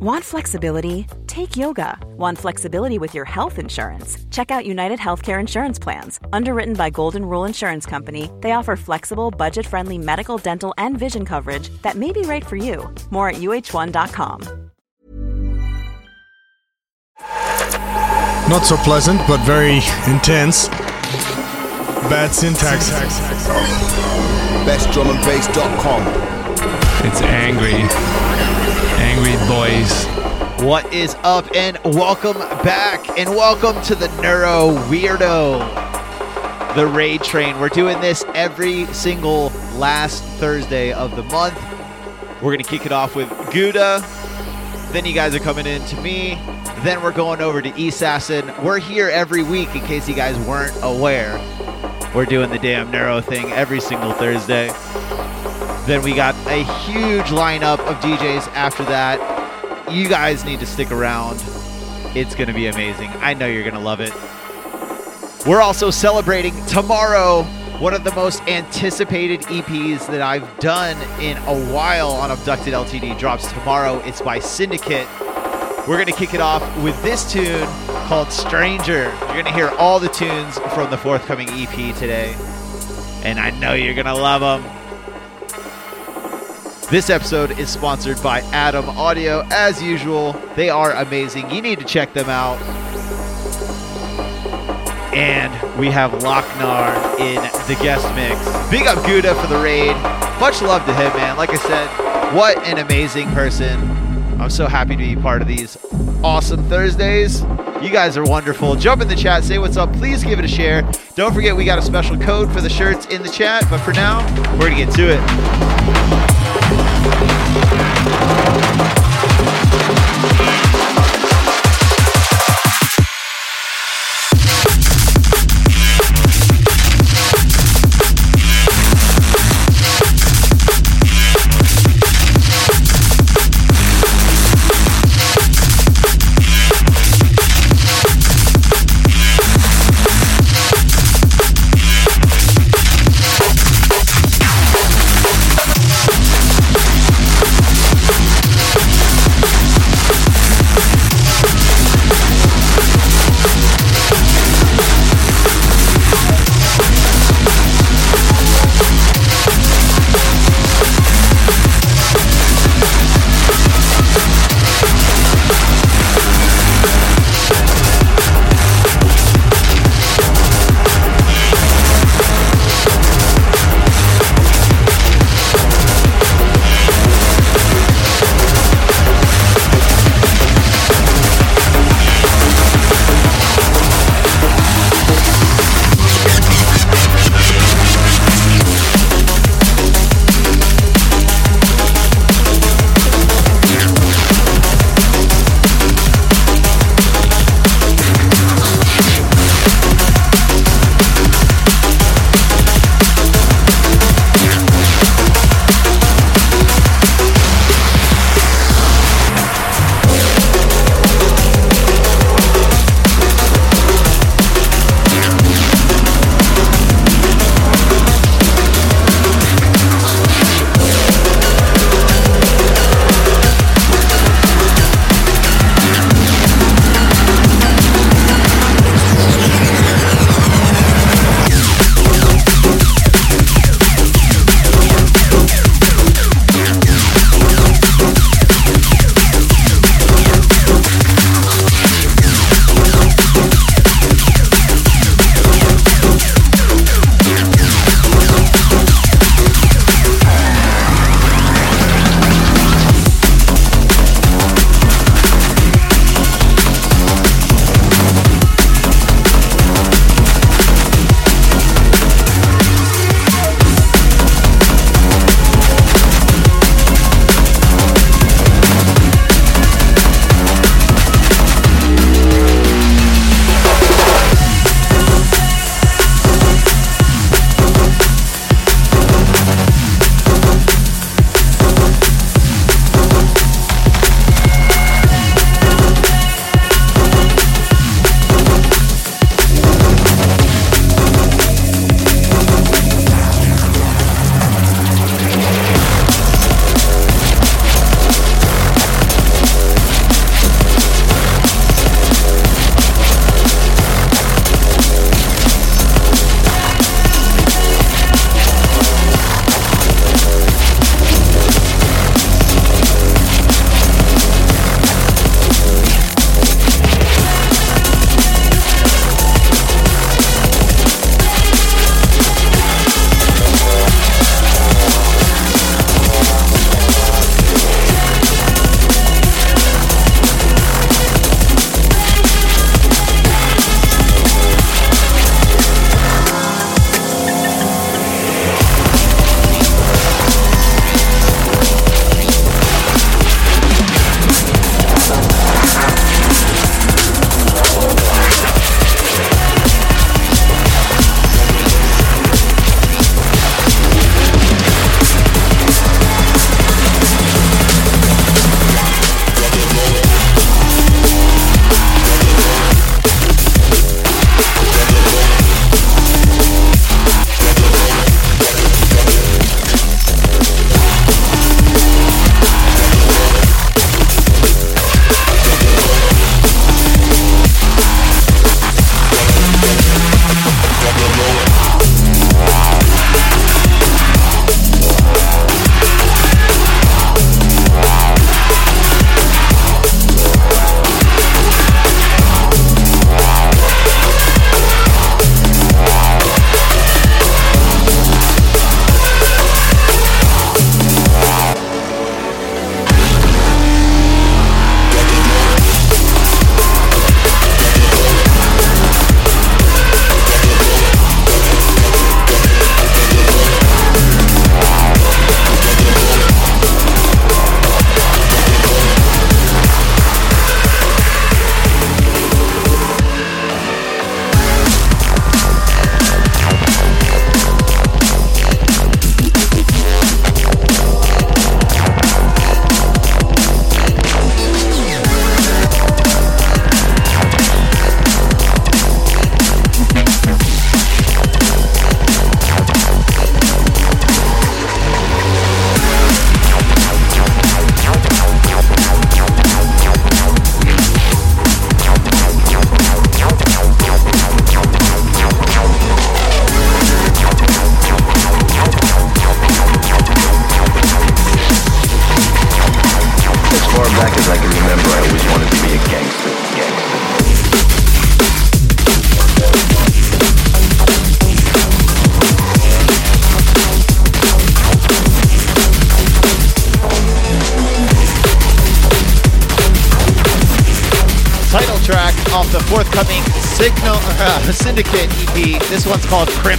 Want flexibility? Take yoga. Want flexibility with your health insurance? Check out United Healthcare Insurance Plans. Underwritten by Golden Rule Insurance Company, they offer flexible, budget friendly medical, dental, and vision coverage that may be right for you. More at uhone.com. Not so pleasant, but very intense. Bad syntax. BestDrumAndBass.com. It's angry. Angry boys. What is up, and welcome back, and welcome to the Neuro Weirdo, the Raid Train. We're doing this every single last Thursday of the month. We're going to kick it off with Gouda. Then you guys are coming in to me. Then we're going over to Assassin. We're here every week in case you guys weren't aware. We're doing the damn Neuro thing every single Thursday. Then we got a huge lineup of DJs after that. You guys need to stick around. It's going to be amazing. I know you're going to love it. We're also celebrating tomorrow one of the most anticipated EPs that I've done in a while on Abducted LTD drops tomorrow. It's by Syndicate. We're going to kick it off with this tune called Stranger. You're going to hear all the tunes from the forthcoming EP today. And I know you're going to love them. This episode is sponsored by Adam Audio. As usual, they are amazing. You need to check them out. And we have Lochnar in the guest mix. Big up Gouda for the raid. Much love to him, man. Like I said, what an amazing person. I'm so happy to be part of these awesome Thursdays. You guys are wonderful. Jump in the chat, say what's up. Please give it a share. Don't forget, we got a special code for the shirts in the chat. But for now, we're going to get to it. Remember Syndicate EP. This one's called Criminal.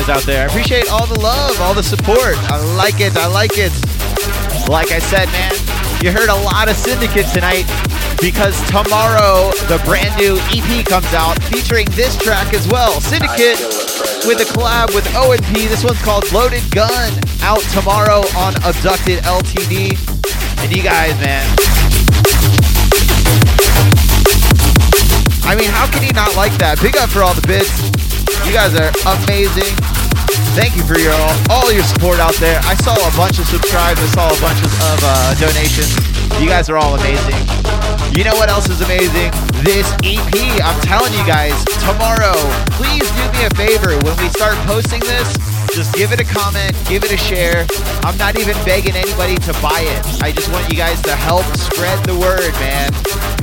Guys out there. I appreciate all the love, all the support. I like it. I like it. Like I said, man, you heard a lot of Syndicate tonight because tomorrow the brand new EP comes out featuring this track as well. Syndicate with a collab with O&P. This one's called Loaded Gun out tomorrow on Abducted LTD. And you guys, man. I mean, how can you not like that? Big up for all the bits. You guys are amazing. Thank you for your all, your support out there. I saw a bunch of subscribes. I saw a bunch of, of uh, donations. You guys are all amazing. You know what else is amazing? This EP. I'm telling you guys, tomorrow, please do me a favor. When we start posting this, just give it a comment, give it a share. I'm not even begging anybody to buy it. I just want you guys to help spread the word, man.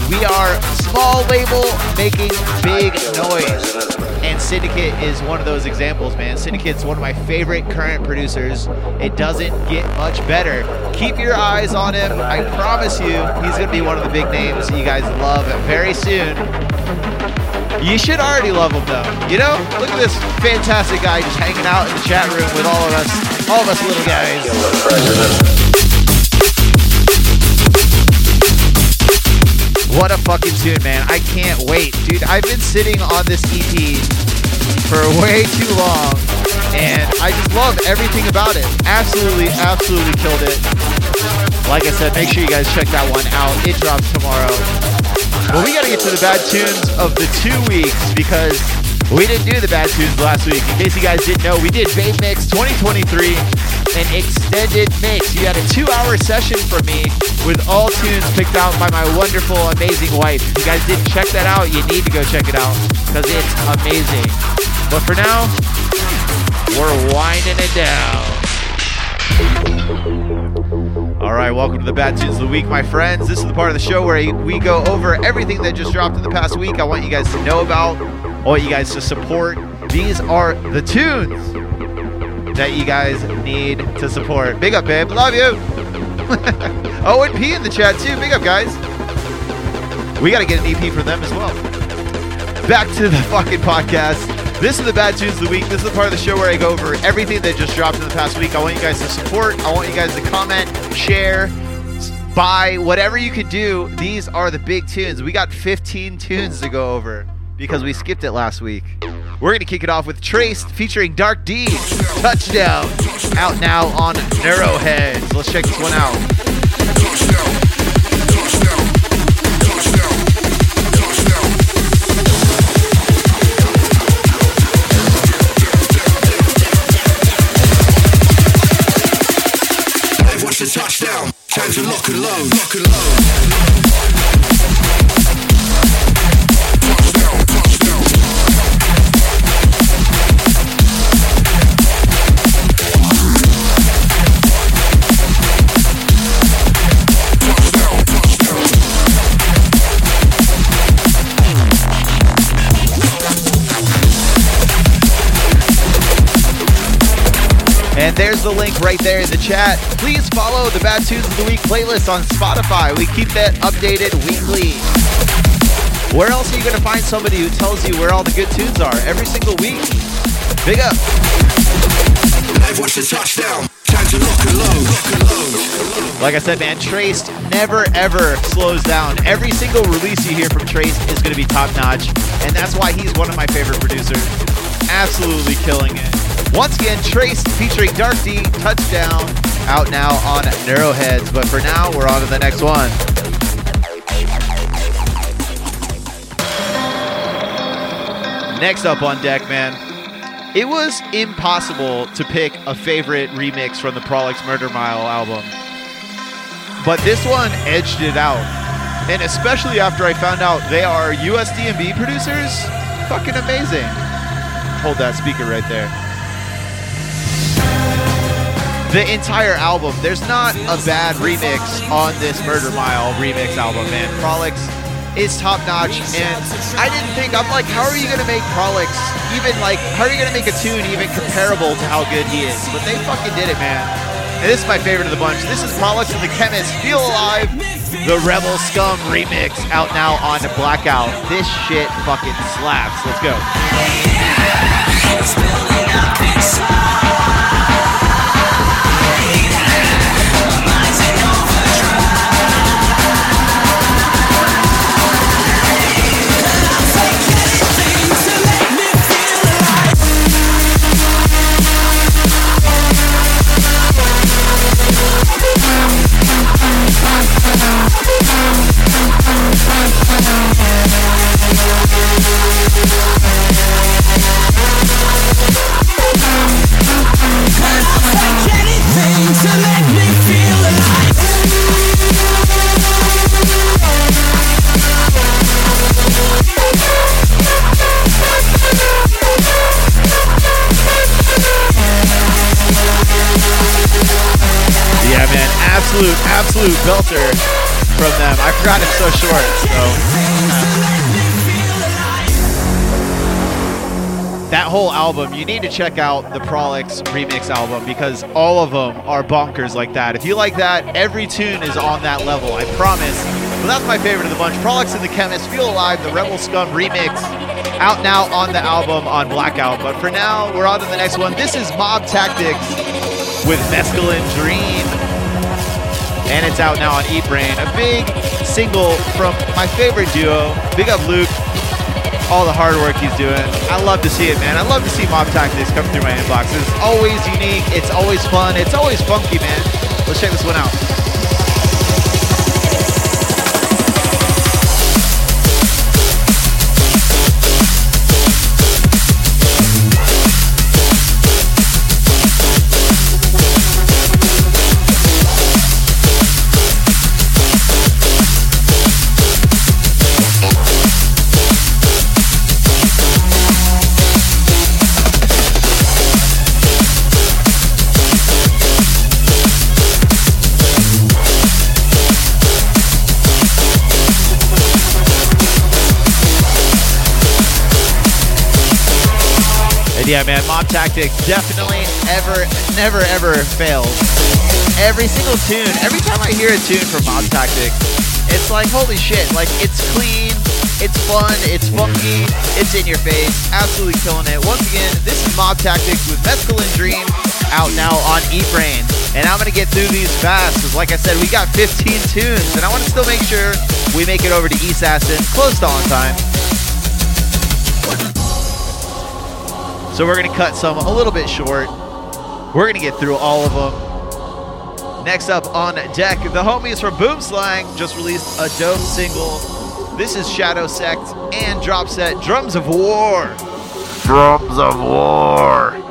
We are small label making big noise. And Syndicate is one of those examples, man. Syndicate's one of my favorite current producers. It doesn't get much better. Keep your eyes on him. I promise you, he's going to be one of the big names that you guys love very soon. You should already love him, though. You know, look at this fantastic guy just hanging out in the chat room with all of us, all of us little guys. What a fucking tune, man. I can't wait. Dude, I've been sitting on this EP for way too long, and I just love everything about it. Absolutely, absolutely killed it. Like I said, make sure you guys check that one out. It drops tomorrow. Well, we got to get to the bad tunes of the two weeks because we didn't do the bad tunes last week. In case you guys didn't know, we did Babe Mix 2023, an extended mix. You had a two-hour session from me with all tunes picked out by my wonderful, amazing wife. If you guys didn't check that out, you need to go check it out because it's amazing. But for now, we're winding it down. All right, welcome to the Bad Tunes of the Week, my friends. This is the part of the show where we go over everything that just dropped in the past week. I want you guys to know about, I want you guys to support. These are the tunes that you guys need to support. Big up, babe. Love you. oh, and P in the chat, too. Big up, guys. We got to get an EP for them as well. Back to the fucking podcast. This is the Bad Tunes of the Week. This is the part of the show where I go over everything that just dropped in the past week. I want you guys to support. I want you guys to comment, share, buy, whatever you could do. These are the big tunes. We got 15 tunes to go over because we skipped it last week. We're going to kick it off with Traced featuring Dark D. Touchdown. Out now on Neuroheads. Let's check this one out. Lock and load. Lock and load. There's the link right there in the chat. Please follow the Bad Tunes of the Week playlist on Spotify. We keep that updated weekly. Where else are you going to find somebody who tells you where all the good tunes are every single week? Big up. Live watch the touchdown. Time to lock and load. Lock and load. Like I said, man, Traced never ever slows down. Every single release you hear from Traced is going to be top notch, and that's why he's one of my favorite producers. Absolutely killing it. Once again, Trace featuring Dark D, Touchdown, out now on Neuroheads. But for now, we're on to the next one. Next up on deck, man. It was impossible to pick a favorite remix from the Prolix Murder Mile album. But this one edged it out. And especially after I found out they are USDMB producers, fucking amazing. Hold that speaker right there. The entire album, there's not a bad remix on this Murder Mile remix album, man. Prolix is top notch, and I didn't think, I'm like, how are you gonna make Prolix even like, how are you gonna make a tune even comparable to how good he is? But they fucking did it, man. And this is my favorite of the bunch. This is Prolix and the Chemist, Feel Alive, the Rebel Scum remix, out now on Blackout. This shit fucking slaps. Let's go. Absolute, absolute belter from them. I forgot it's so short. So that whole album, you need to check out the Prolix remix album because all of them are bonkers like that. If you like that, every tune is on that level. I promise. But that's my favorite of the bunch. Prolix and the Chemist, Feel Alive, the Rebel Scum remix, out now on the album on Blackout. But for now, we're on to the next one. This is Mob Tactics with Mescaline Dream. And it's out now on Eatbrain. A big single from my favorite duo. Big up Luke. All the hard work he's doing. I love to see it, man. I love to see Mob Tactics come through my inbox. It's always unique. It's always fun. It's always funky, man. Let's check this one out. Yeah, man, Mob Tactics definitely ever, never, ever fails. Every single tune, every time I hear a tune from Mob Tactics, it's like, holy shit, like it's clean, it's fun, it's funky, it's in your face, absolutely killing it. Once again, this is Mob Tactics with Mescaline Dream out now on Eatbrain. And I'm gonna get through these fast, because like I said, we got 15 tunes, and I wanna still make sure we make it over to East Assassin close to on time. So we're gonna cut some a little bit short. We're gonna get through all of them. Next up on deck, the homies from Boom Slang just released a dope single. This is Shadow Sect and Drop Set Drums of War. Drums of War.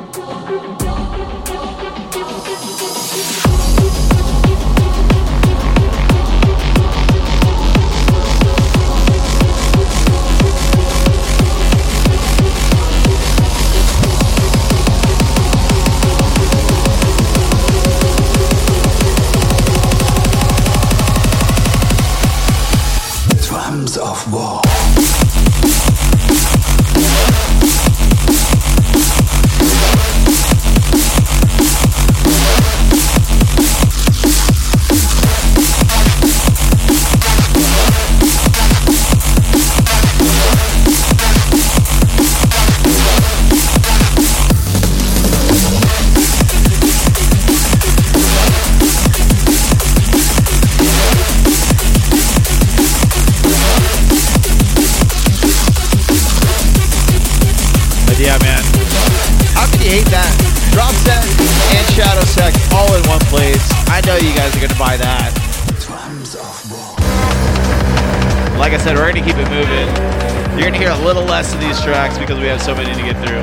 Like I said, we're gonna keep it moving. You're gonna hear a little less of these tracks because we have so many to get through.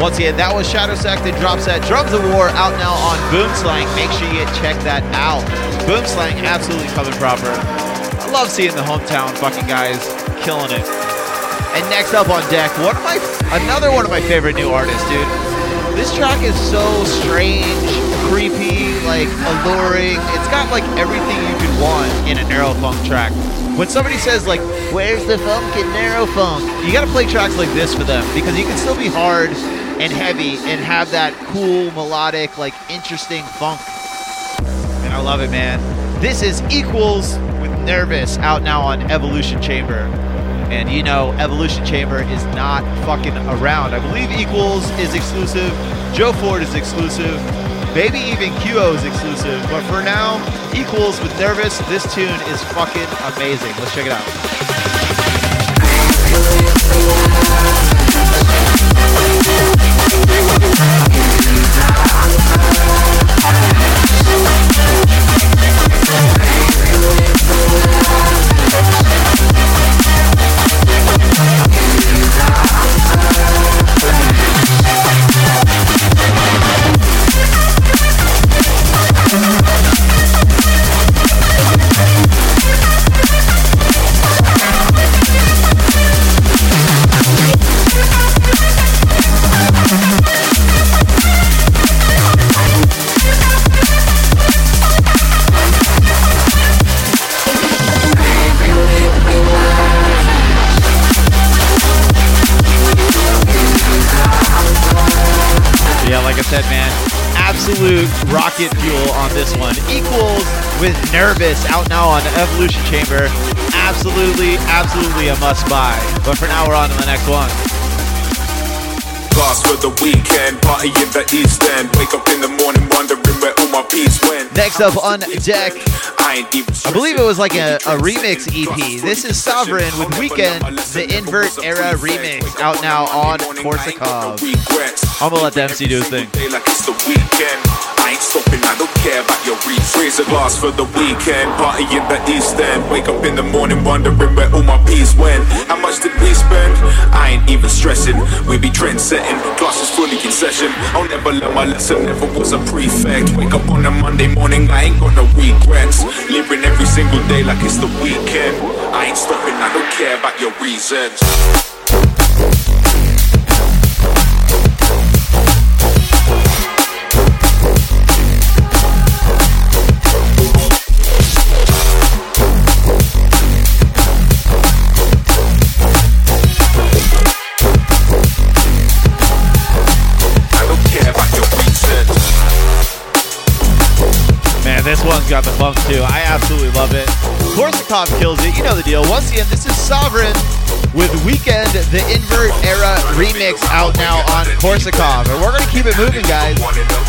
Once again, that was Shadow Sect and Drop Set. Drums of War out now on Boom Slang. Make sure you check that out. Boom Slang absolutely coming proper. I love seeing the hometown fucking guys killing it. And next up on deck, one of my another one of my favorite new artists, dude. This track is so strange, creepy, like alluring. It's got like everything you could want in a neurofunk track. When somebody says like, "Where's the funk in neurofunk?" You got to play tracks like this for them because you can still be hard and heavy and have that cool melodic, like interesting funk. And I love it, man. This is Equals with Nervous out now on Evolution Chamber. And you know, Evolution Chamber is not fucking around. I believe Equals is exclusive. Joe Ford is exclusive maybe even QO's exclusive. But for now, Equals with Nervous. This tune is fucking amazing. Let's check it out. Rocket fuel on this one. Equals with Nervous out now on Evolution Chamber. Absolutely, absolutely a must buy. But for now, we're on to the next one. For the weekend, party in the East End. Wake up in the morning wondering where all my peace went. Next up on deck, I ain't even I believe it was like a, a remix EP. This is Sovereign with Weekend, the Invert Era remix, out now on Korsakov. I'm gonna let the MC do his thing. I ain't stopping, I don't care about your reach. Raise a glass for the weekend, party in the East End. Wake up in the morning wondering where all my peace went. How much did we spend? I ain't even stressing. We be trend setting, classes fully in session. I'll never learn my lesson, never was a prefect. Wake up on a Monday morning, I ain't got no regrets. Living every single day like it's the weekend. I ain't stopping, I don't care about your reasons. This one's got the funk too. I absolutely love it. Korsakov kills it. You know the deal. Once again, this is Sovereign with Weekend, the Invert Era remix out now on Korsakov. And we're going to keep it moving, guys.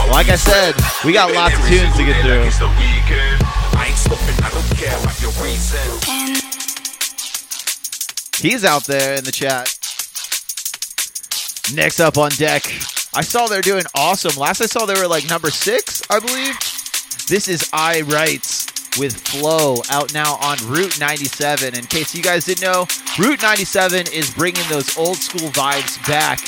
Like I said, we got lots of tunes to get through. He's out there in the chat. Next up on deck, I saw they're doing awesome. Last I saw they were like number six, I believe. This is I Rights with Flow out now on Route 97. In case you guys didn't know, Route 97 is bringing those old school vibes back.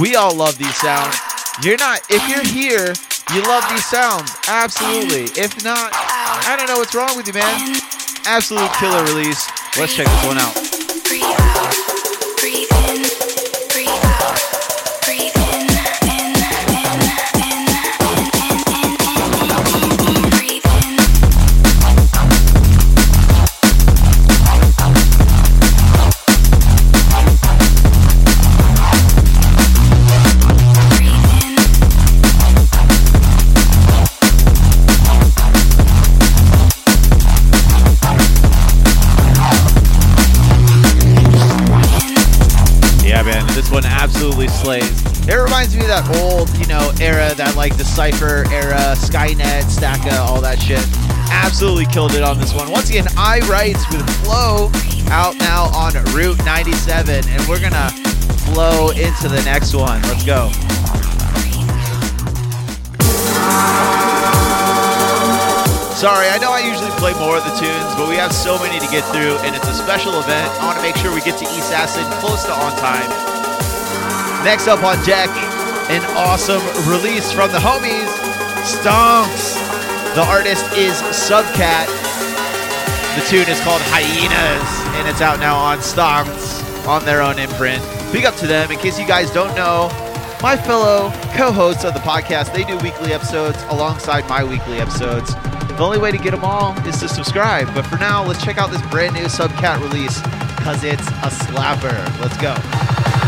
We all love these sounds. You're not, if you're here, you love these sounds. Absolutely. If not, I don't know what's wrong with you, man. Absolute killer release. Let's check this one out. Yeah, slays. It reminds me of that old, you know, era, that like the Cypher era, Skynet, Stakka, all that shit. Absolutely killed it on this one. Once again, I Rights with Flow out now on Route 97, and we're gonna flow into the next one. Let's go. Sorry, I know I usually play more of the tunes, but we have so many to get through, and it's a special event. I want to make sure we get to East Acid close to on time. Next up on deck, an awesome release from the homies, Stonks. The artist is Subcat. The tune is called Hyenas, and it's out now on Stonks on their own imprint. Big up to them. In case you guys don't know, my fellow co-hosts of the podcast, they do weekly episodes alongside my weekly episodes. The only way to get them all is to subscribe. But for now, let's check out this brand new Subcat release because it's a slapper. Let's go.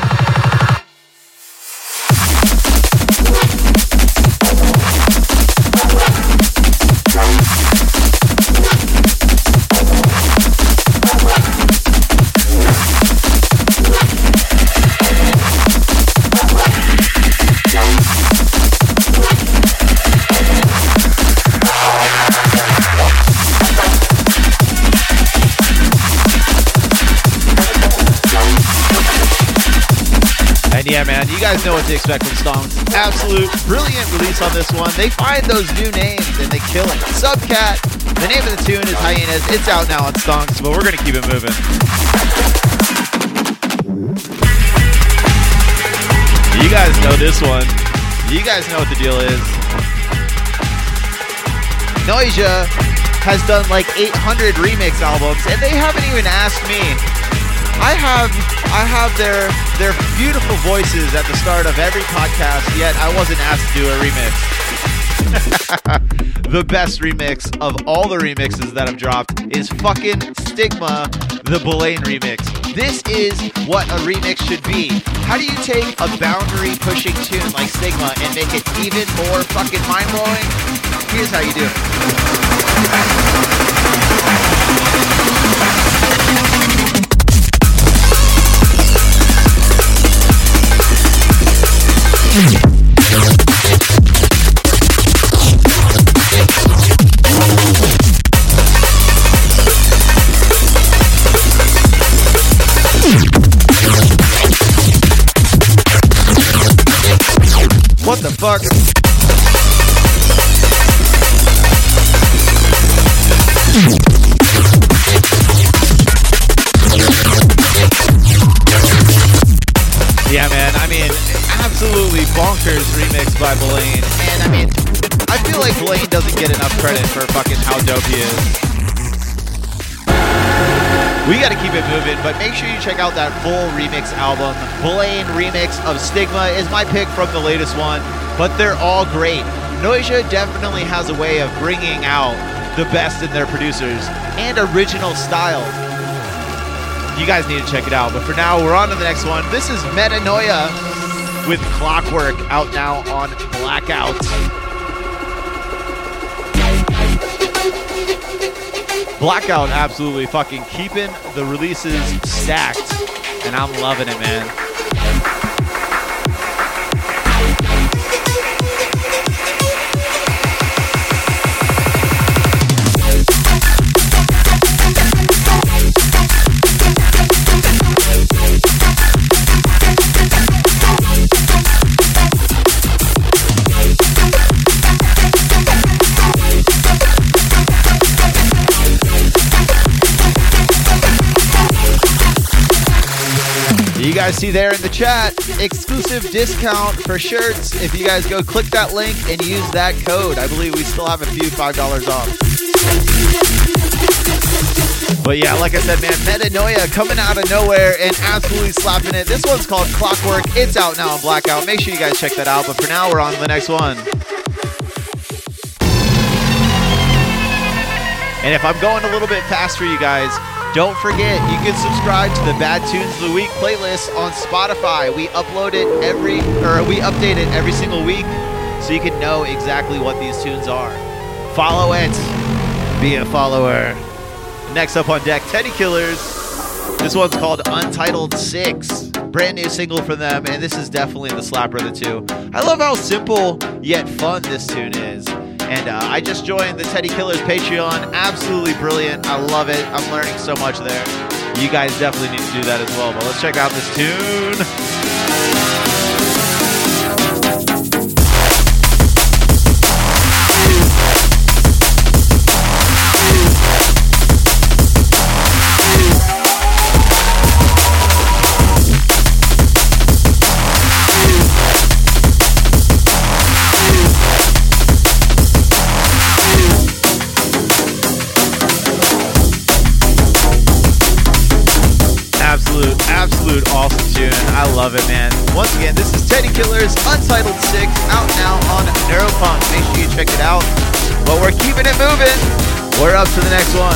Guys know what to expect from Stonks. Absolute brilliant release on this one. They find those new names and they kill it. Subcat, the name of the tune is Hyenas. It's out now on Stonks, but we're going to keep it moving. You guys know this one. You guys know what the deal is. Noisia has done like 800 remix albums, and they haven't even asked me. I have I have their their beautiful voices at the start of every podcast, yet I wasn't asked to do a remix. the best remix of all the remixes that I've dropped is fucking Stigma, the Belaine remix. This is what a remix should be. How do you take a boundary pushing tune like Stigma and make it even more fucking mind blowing? Here's how you do it. What the fuck? By Blaine. And I mean, I feel like Blaine doesn't get enough credit for fucking how dope he is. We got to keep it moving, but make sure you check out that full remix album. Blaine remix of Stigma is my pick from the latest one, but they're all great. Noisia definitely has a way of bringing out the best in their producers and original style. You guys need to check it out. But for now, we're on to the next one. This is Metanoia with Clockwork out now on Blackout. Blackout absolutely fucking keeping the releases stacked, and I'm loving it, man. Guys see there in the chat, exclusive discount for shirts. If you guys go click that link and use that code, I believe we still have a few $5 off. But yeah, like I said, man, Metanoia coming out of nowhere and absolutely slapping it. This one's called Clockwork. It's out now on Blackout. Make sure you guys check that out. But for now, we're on the next one. And if I'm going a little bit fast for you guys, don't forget you can subscribe to the Bad Tunes of the Week playlist on Spotify. We upload it every or we update it every single week so you can know exactly what these tunes are. Follow it. Be a follower. Next up on deck, Teddy Killers. This one's called Untitled 6. Brand new single from them, and this is definitely the slapper of the two. I love how simple yet fun this tune is. And uh, I just joined the Teddy Killers Patreon. Absolutely brilliant. I love it. I'm learning so much there. You guys definitely need to do that as well. But let's check out this tune. Love it, man. Once again, this is Teddy Killers Untitled 6 out now on Neuropunk. Make sure you check it out. But we're keeping it moving. We're up to the next one.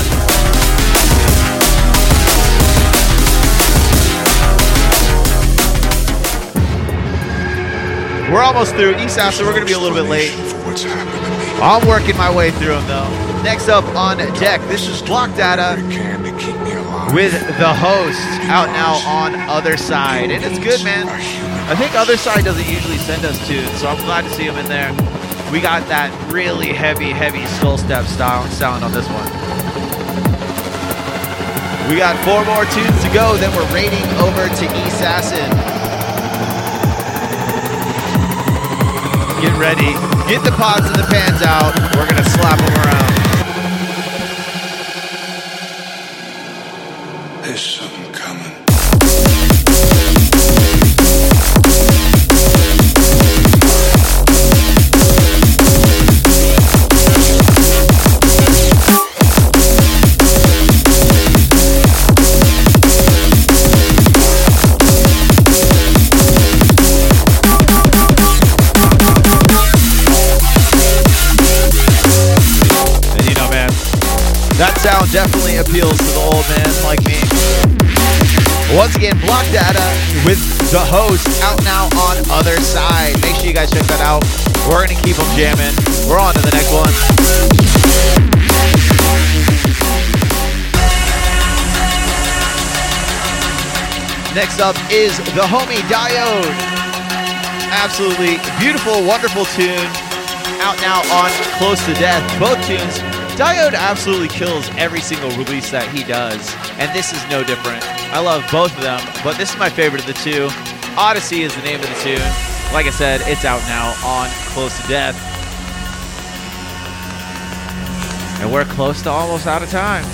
We're almost through East Asa. We're going to be a little bit late. I'm working my way through them though. Next up on deck, this is Block Data with the host out now on Other Side. And it's good, man. I think Other Side doesn't usually send us tunes, so I'm glad to see him in there. We got that really heavy, heavy skull step style sound on this one. We got four more tunes to go, then we're raiding over to East Assassin. Get ready. Get the pots and the pans out. We're going to slap them around. There's something coming. Definitely appeals to the old man like. Once again, Block Data with the host out now on Other Side. Make sure you guys check that out. We're going to keep them jamming. We're on to the next one. Next up is the homie Diode. Absolutely beautiful, wonderful tune. Out now on Close to Death. Both tunes. Diode absolutely kills every single release that he does, and this is no different. I love both of them, but this is my favorite of the two. Odyssey is the name of the tune. Like I said, it's out now on Close to Death. And we're close to almost out of time.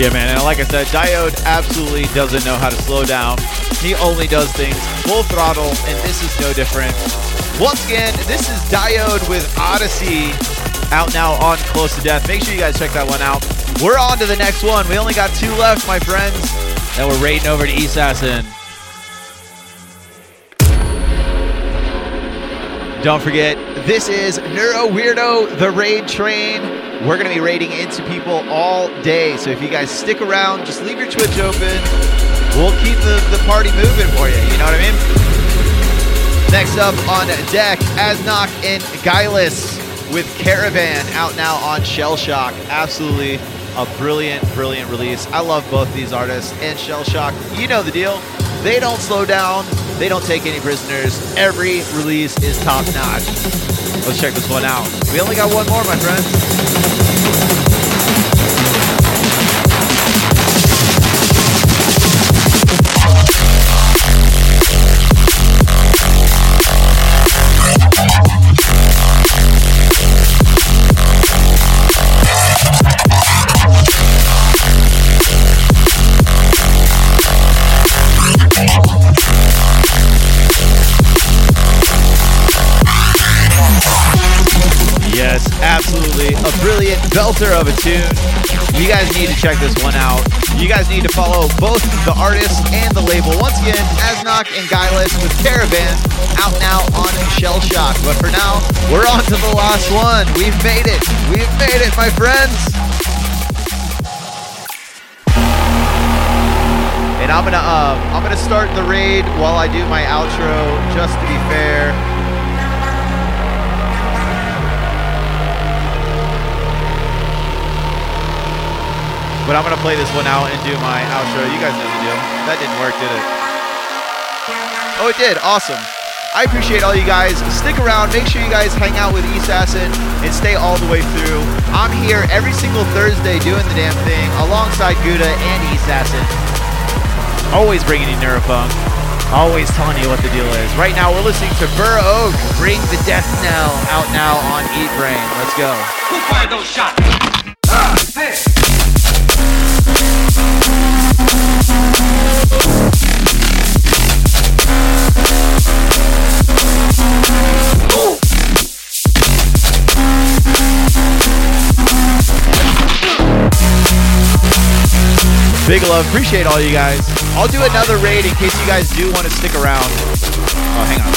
Yeah, man. And like I said, Diode absolutely doesn't know how to slow down. He only does things full throttle, and this is no different. Once again, this is Diode with Odyssey out now on Close to Death. Make sure you guys check that one out. We're on to the next one. We only got two left, my friends. Then we're raiding over to Assassin. Don't forget, this is Neuro Weirdo, the raid train. We're going to be raiding into people all day. So if you guys stick around, just leave your Twitch open. We'll keep the, the party moving for you. You know what I mean? Next up on deck, Asnok and Guileless with Caravan out now on Shell Shock. Absolutely a brilliant, brilliant release. I love both these artists and Shell Shock. You know the deal. They don't slow down. They don't take any prisoners. Every release is top notch. Let's check this one out. We only got one more, my friends. Absolutely. A brilliant belter of a tune. You guys need to check this one out. You guys need to follow both the artist and the label. Once again, Asnok and Guileless with Caravan out now on Shell Shock. But for now, we're on to the last one. We've made it. We've made it, my friends. And I'm gonna um, I'm gonna start the raid while I do my outro, just to be fair. But I'm gonna play this one out and do my outro. You guys know the deal. That didn't work, did it? Oh, it did. Awesome. I appreciate all you guys. Stick around. Make sure you guys hang out with East Assassin and stay all the way through. I'm here every single Thursday doing the damn thing alongside Gouda and East Assassin. Always bringing you Neurofunk. Always telling you what the deal is. Right now, we're listening to Burr Oak bring the death knell out now on Eatbrain. Let's go. Who fired those shots? Ah, hey. Big love. Appreciate all you guys. I'll do another raid in case you guys do want to stick around. Oh, hang on.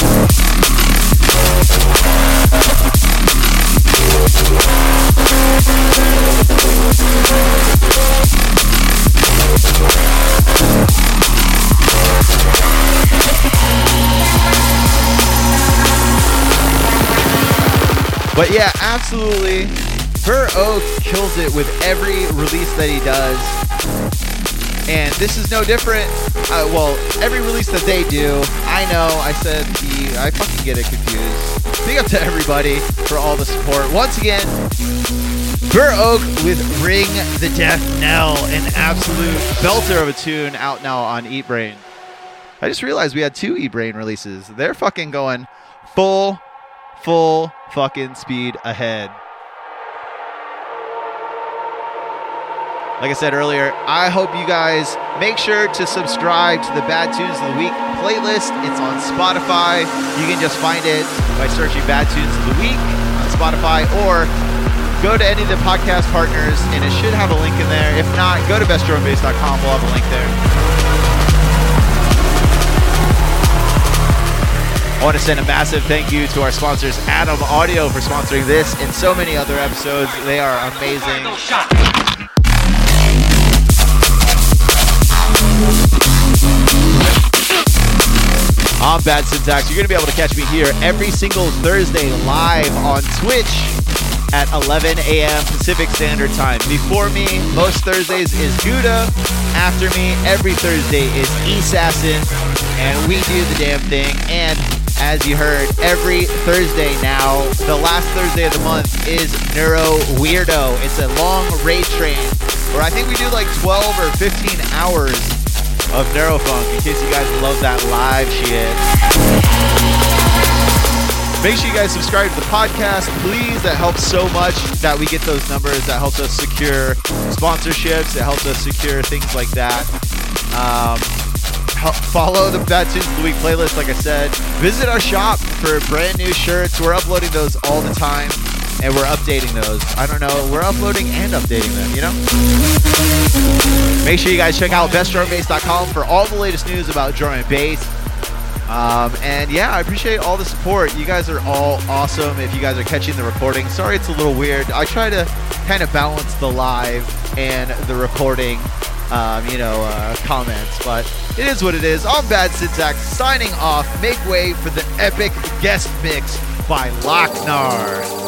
But yeah, absolutely. Burr Oak kills it with every release that he does. And this is no different. Uh, well, every release that they do, I know I said the, I fucking get it confused. Big up to everybody for all the support. Once again, Burr Oak with Ring the Death Knell, an absolute belter of a tune out now on Eatbrain. I just realized we had two Eatbrain releases. They're fucking going full, full fucking speed ahead. Like I said earlier, I hope you guys make sure to subscribe to the Bad Tunes of the Week playlist. It's on Spotify. You can just find it by searching Bad Tunes of the Week on Spotify or go to any of the podcast partners and it should have a link in there. If not, go to bestdrumbass.com. We'll have a link there. I want to send a massive thank you to our sponsors, Adam Audio, for sponsoring this and so many other episodes. They are amazing. I'm Bad Syntax. You're going to be able to catch me here every single Thursday live on Twitch at 11 a.m. Pacific Standard Time. Before me, most Thursdays is Gouda. After me, every Thursday is Assassin. And we do the damn thing. And as you heard, every Thursday now, the last Thursday of the month is Neuro Weirdo. It's a long raid train where I think we do like 12 or 15 hours of Neurofunk in case you guys love that live shit. Make sure you guys subscribe to the podcast, please. That helps so much that we get those numbers. That helps us secure sponsorships. It helps us secure things like that. Um, follow the Bad Tunes of the Week playlist, like I said. Visit our shop for brand new shirts. We're uploading those all the time, and we're updating those. I don't know, we're uploading and updating them, you know? Make sure you guys check out bestdrumbass.com for all the latest news about drum and bass. Um, and yeah, I appreciate all the support. You guys are all awesome. If you guys are catching the recording, sorry it's a little weird. I try to kind of balance the live and the recording, um, you know, uh, comments, but it is what it is. I'm Bad Syntax signing off. Make way for the epic guest mix by Lochnar.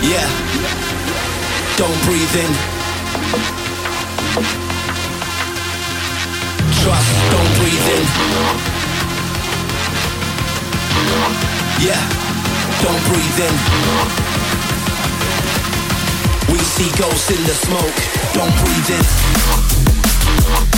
Yeah. Don't breathe in. Trust, don't breathe in. Yeah. Don't breathe in. We see ghosts in the smoke. Don't breathe in.